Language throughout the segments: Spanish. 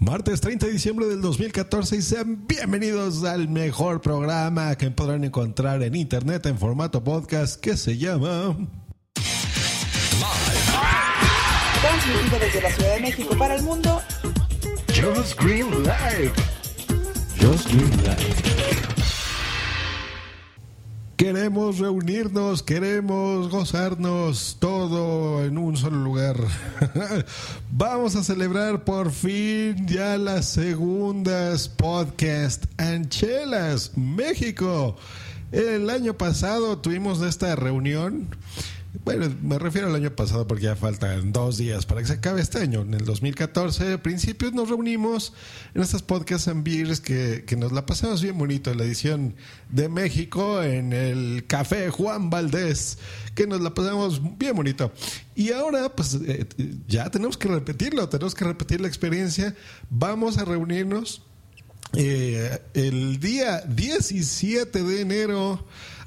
Martes 30 de diciembre del 2014 y sean bienvenidos al mejor programa que podrán encontrar en internet en formato podcast que se llama... Transmitido desde la Ciudad de México para el mundo. Just Green Live. Just Green Live. Queremos reunirnos, queremos gozarnos todo en un solo lugar. Vamos a celebrar por fin ya las segundas podcast Anchelas México. El año pasado tuvimos esta reunión bueno, me refiero al año pasado porque ya faltan dos días para que se acabe este año. En el 2014, a principios, nos reunimos en estas podcasts and beers que, que nos la pasamos bien bonito. En la edición de México, en el Café Juan Valdés, que nos la pasamos bien bonito. Y ahora, pues eh, ya tenemos que repetirlo, tenemos que repetir la experiencia. Vamos a reunirnos eh, el día 17 de enero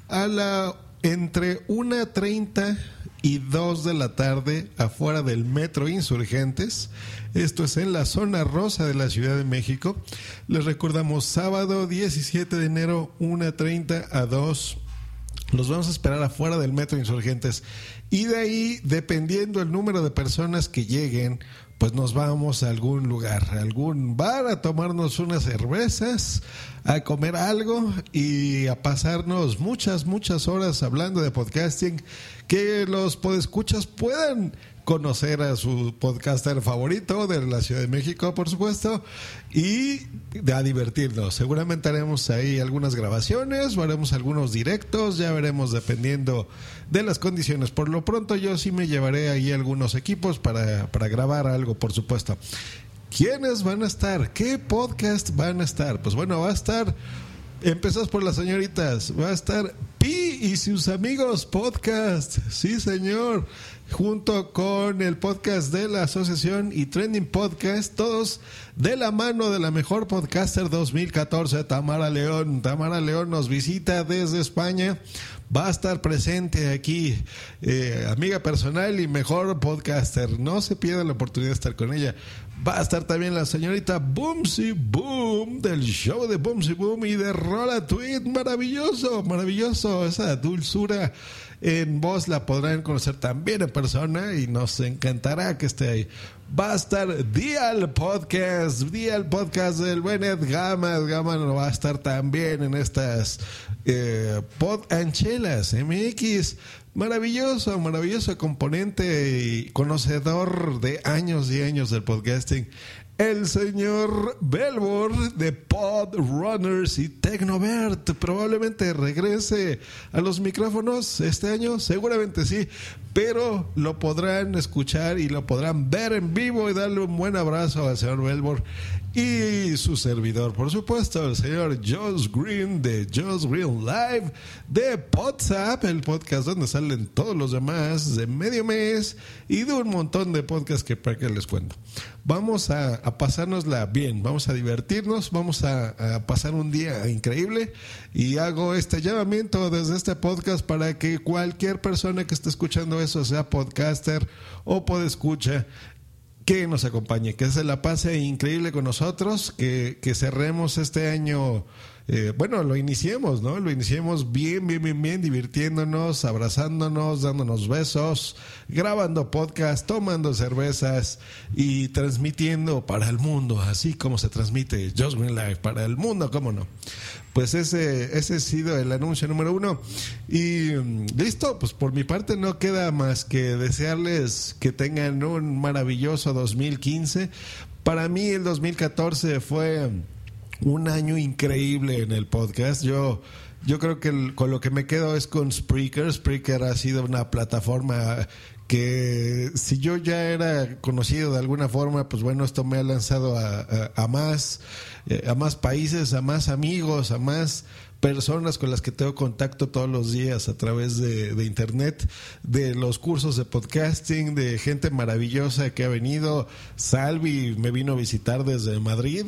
a la entre 1.30 y 2 de la tarde afuera del Metro Insurgentes. Esto es en la zona rosa de la Ciudad de México. Les recordamos sábado 17 de enero 1.30 a 2. Los vamos a esperar afuera del Metro Insurgentes. Y de ahí, dependiendo el número de personas que lleguen, pues nos vamos a algún lugar, a algún bar a tomarnos unas cervezas, a comer algo y a pasarnos muchas, muchas horas hablando de podcasting, que los podescuchas puedan conocer a su podcaster favorito de la Ciudad de México, por supuesto, y a divertirnos. Seguramente haremos ahí algunas grabaciones haremos algunos directos, ya veremos dependiendo de las condiciones. Por lo pronto yo sí me llevaré ahí algunos equipos para, para grabar algo, por supuesto. ¿Quiénes van a estar? ¿Qué podcast van a estar? Pues bueno, va a estar Empezamos por las señoritas. Va a estar Pi y sus amigos podcast. Sí, señor. Junto con el podcast de la asociación y Trending Podcast. Todos de la mano de la mejor podcaster 2014, Tamara León. Tamara León nos visita desde España va a estar presente aquí, eh, amiga personal y mejor podcaster. No se pierda la oportunidad de estar con ella. Va a estar también la señorita Boomsy Boom del show de Boomsy Boom y de Rola Tweet. Maravilloso, maravilloso. Esa dulzura en voz la podrán conocer también en persona y nos encantará que esté ahí. Va a estar Dial Podcast, Dial Podcast del buen Ed Gama. Ed Gama va a estar también en estas eh, Pod Anchelas MX. Maravilloso, maravilloso componente y conocedor de años y años del podcasting. El señor Belbor de Pod Runners y Tecnovert probablemente regrese a los micrófonos este año, seguramente sí, pero lo podrán escuchar y lo podrán ver en vivo y darle un buen abrazo al señor Belbor y su servidor, por supuesto, el señor Josh Green de Josh Green Live de WhatsApp, el podcast donde salen todos los demás de medio mes y de un montón de podcasts que para que les cuento. Vamos a, a pasárnosla bien, vamos a divertirnos, vamos a, a pasar un día increíble y hago este llamamiento desde este podcast para que cualquier persona que esté escuchando eso, sea podcaster o podescucha, que nos acompañe, que se la pase increíble con nosotros, que, que cerremos este año, eh, bueno, lo iniciemos, ¿no? Lo iniciemos bien, bien, bien, bien, divirtiéndonos, abrazándonos, dándonos besos, grabando podcast, tomando cervezas y transmitiendo para el mundo, así como se transmite Just Green Life para el mundo, ¿cómo no? Pues ese, ese ha sido el anuncio número uno. Y mm, listo, pues por mi parte no queda más que desearles que tengan un maravilloso 2015. Para mí el 2014 fue un año increíble en el podcast. Yo, yo creo que con lo que me quedo es con Spreaker. Spreaker ha sido una plataforma que si yo ya era conocido de alguna forma, pues bueno, esto me ha lanzado a más, eh, a más países, a más amigos, a más personas con las que tengo contacto todos los días a través de, internet, de los cursos de podcasting, de gente maravillosa que ha venido. Salvi me vino a visitar desde Madrid,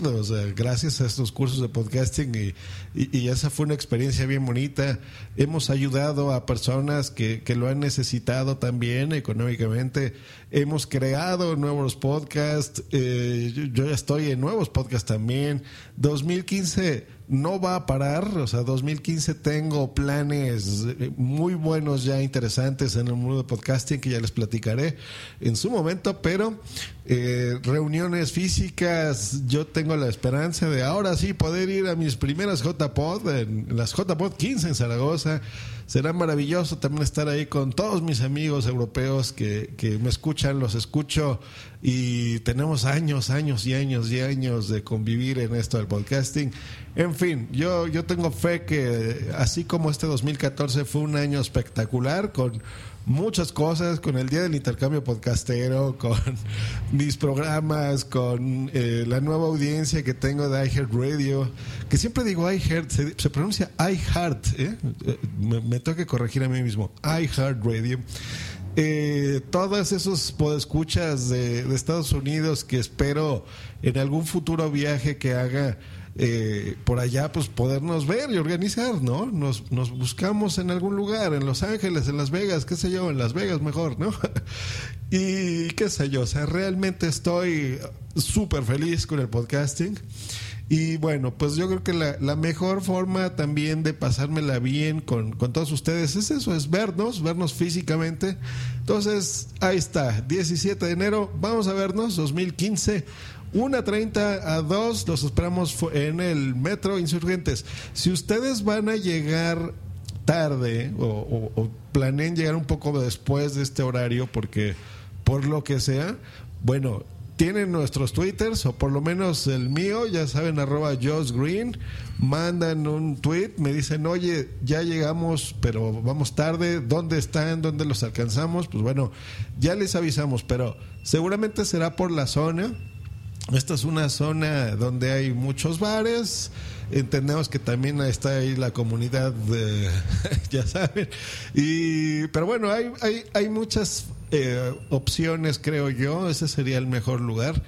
gracias a estos cursos de podcasting y, y, y esa fue una experiencia bien bonita. Hemos ayudado a personas que, que lo han necesitado también económicamente. Hemos creado nuevos podcasts. Eh, yo, yo, ya estoy en nuevos podcasts también. 2015 no va a parar. O sea, 2015 tengo planes muy buenos ya interesantes en el mundo de podcasting que ya les platicaré en su momento, pero eh, reuniones físicas, yo tengo la esperanza de ahora sí poder ir a mis primeras JPod, en las JPod 15 en Zaragoza. Será maravilloso también estar ahí con todos mis amigos europeos que, que me escuchan, los escucho y tenemos años, años y años y años de convivir en esto del podcasting. En fin, yo, yo tengo fe que así como este 2014 fue un año espectacular con muchas cosas, con el Día del Intercambio Podcastero, con mis programas, con eh, la nueva audiencia que tengo de iHeartRadio, que siempre digo iHeart, se, pronuncia iHeart, ¿eh? me, me tengo que corregir a mí mismo, iHeartRadio. Eh, todos esos podescuchas de, de Estados Unidos que espero en algún futuro viaje que haga eh, por allá pues podernos ver y organizar, ¿no? Nos, nos, buscamos en algún lugar, en Los Ángeles, en Las Vegas, qué sé yo, en Las Vegas mejor, ¿no? y qué sé yo, o sea, realmente estoy súper feliz con el podcasting. Y bueno, pues yo creo que la, mejor forma también de pasármela bien con, con, todos ustedes es eso, es vernos, vernos físicamente. Entonces, ahí está, 17 de enero, vamos a vernos, 2015. 1.30 a 2, los esperamos en el Metro Insurgentes. Si ustedes van a llegar tarde o, o, o llegar un poco después de este horario, porque por lo que sea, bueno, tienen nuestros twitters, o por lo menos el mío, ya saben, arroba Josh Green, mandan un tweet, me dicen, oye, ya llegamos, pero vamos tarde, ¿dónde están? ¿Dónde los alcanzamos? Pues bueno, ya les avisamos, pero seguramente será por la zona. Esta es una zona donde hay muchos bares. Entendemos que también está ahí la comunidad, de, ya saben. Y, pero bueno, hay, hay, hay muchas eh, opciones, creo yo. Ese sería el mejor lugar.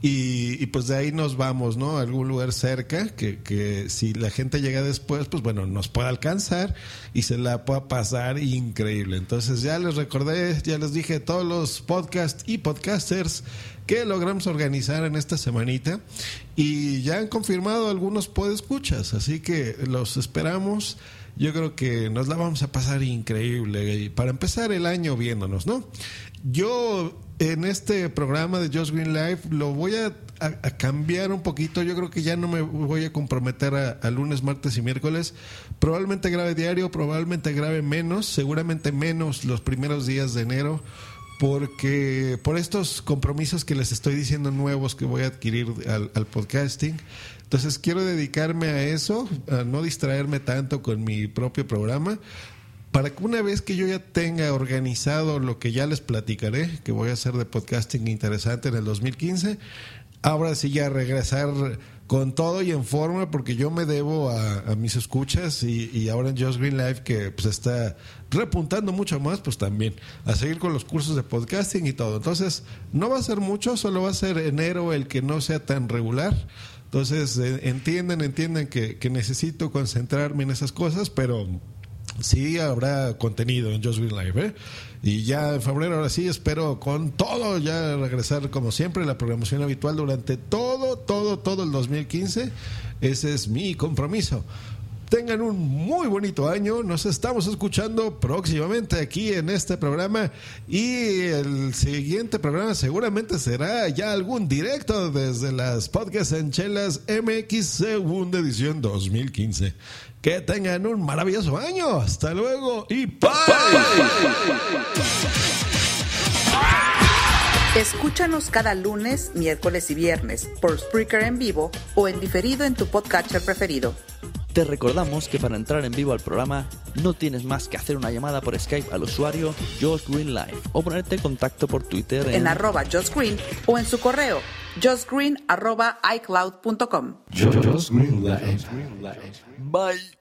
Y, pues de ahí nos vamos, ¿no? Algún lugar cerca, que, que si la gente llega después, pues bueno, nos pueda alcanzar y se la pueda pasar increíble. Entonces ya les recordé, ya les dije todos los podcasts y podcasters que logramos organizar en esta semanita y ya han confirmado algunos podescuchas, así que los esperamos. Yo creo que nos la vamos a pasar increíble para empezar el año viéndonos, ¿no? Yo en este programa de Just Green Life lo voy a, cambiar un poquito. Yo creo que ya no me voy a comprometer a, a, lunes, martes y miércoles. Probablemente grabe diario, probablemente grabe menos, seguramente menos los primeros días de enero. Porque por estos compromisos que les estoy diciendo nuevos que voy a adquirir al, podcasting, entonces quiero dedicarme a eso, a no distraerme tanto con mi propio programa, para que una vez que yo ya tenga organizado lo que ya les platicaré, que voy a hacer de podcasting interesante en el 2015, ahora sí ya regresar con todo y en forma, porque yo me debo a, mis escuchas y, ahora en Just Green Life, que pues está repuntando mucho más, pues también a seguir con los cursos de podcasting y todo. Entonces, no va a ser mucho, solo va a ser enero el que no sea tan regular. Entonces, entienden, entienden que, que necesito concentrarme en esas cosas, pero sí habrá contenido en Just Green Live. ¿eh? Y ya en febrero, ahora sí, espero con todo ya regresar como siempre la programación habitual durante todo, todo, todo el 2015. Ese es mi compromiso. Tengan un muy bonito año. Nos estamos escuchando próximamente aquí en este programa. Y el siguiente programa seguramente será ya algún directo desde las Podcasts en Chelas MX segunda edición 2015. Que tengan un maravilloso año. Hasta luego y bye. Escúchanos cada lunes, miércoles y viernes por Spreaker en vivo o en diferido en tu podcatcher preferido. Te recordamos que para entrar en vivo al programa no tienes más que hacer una llamada por Skype al usuario Josh Green Live o ponerte en contacto por Twitter en, en arroba Josh Green o en su correo justgreen arroba icloud.com. Josh Green Live. Bye.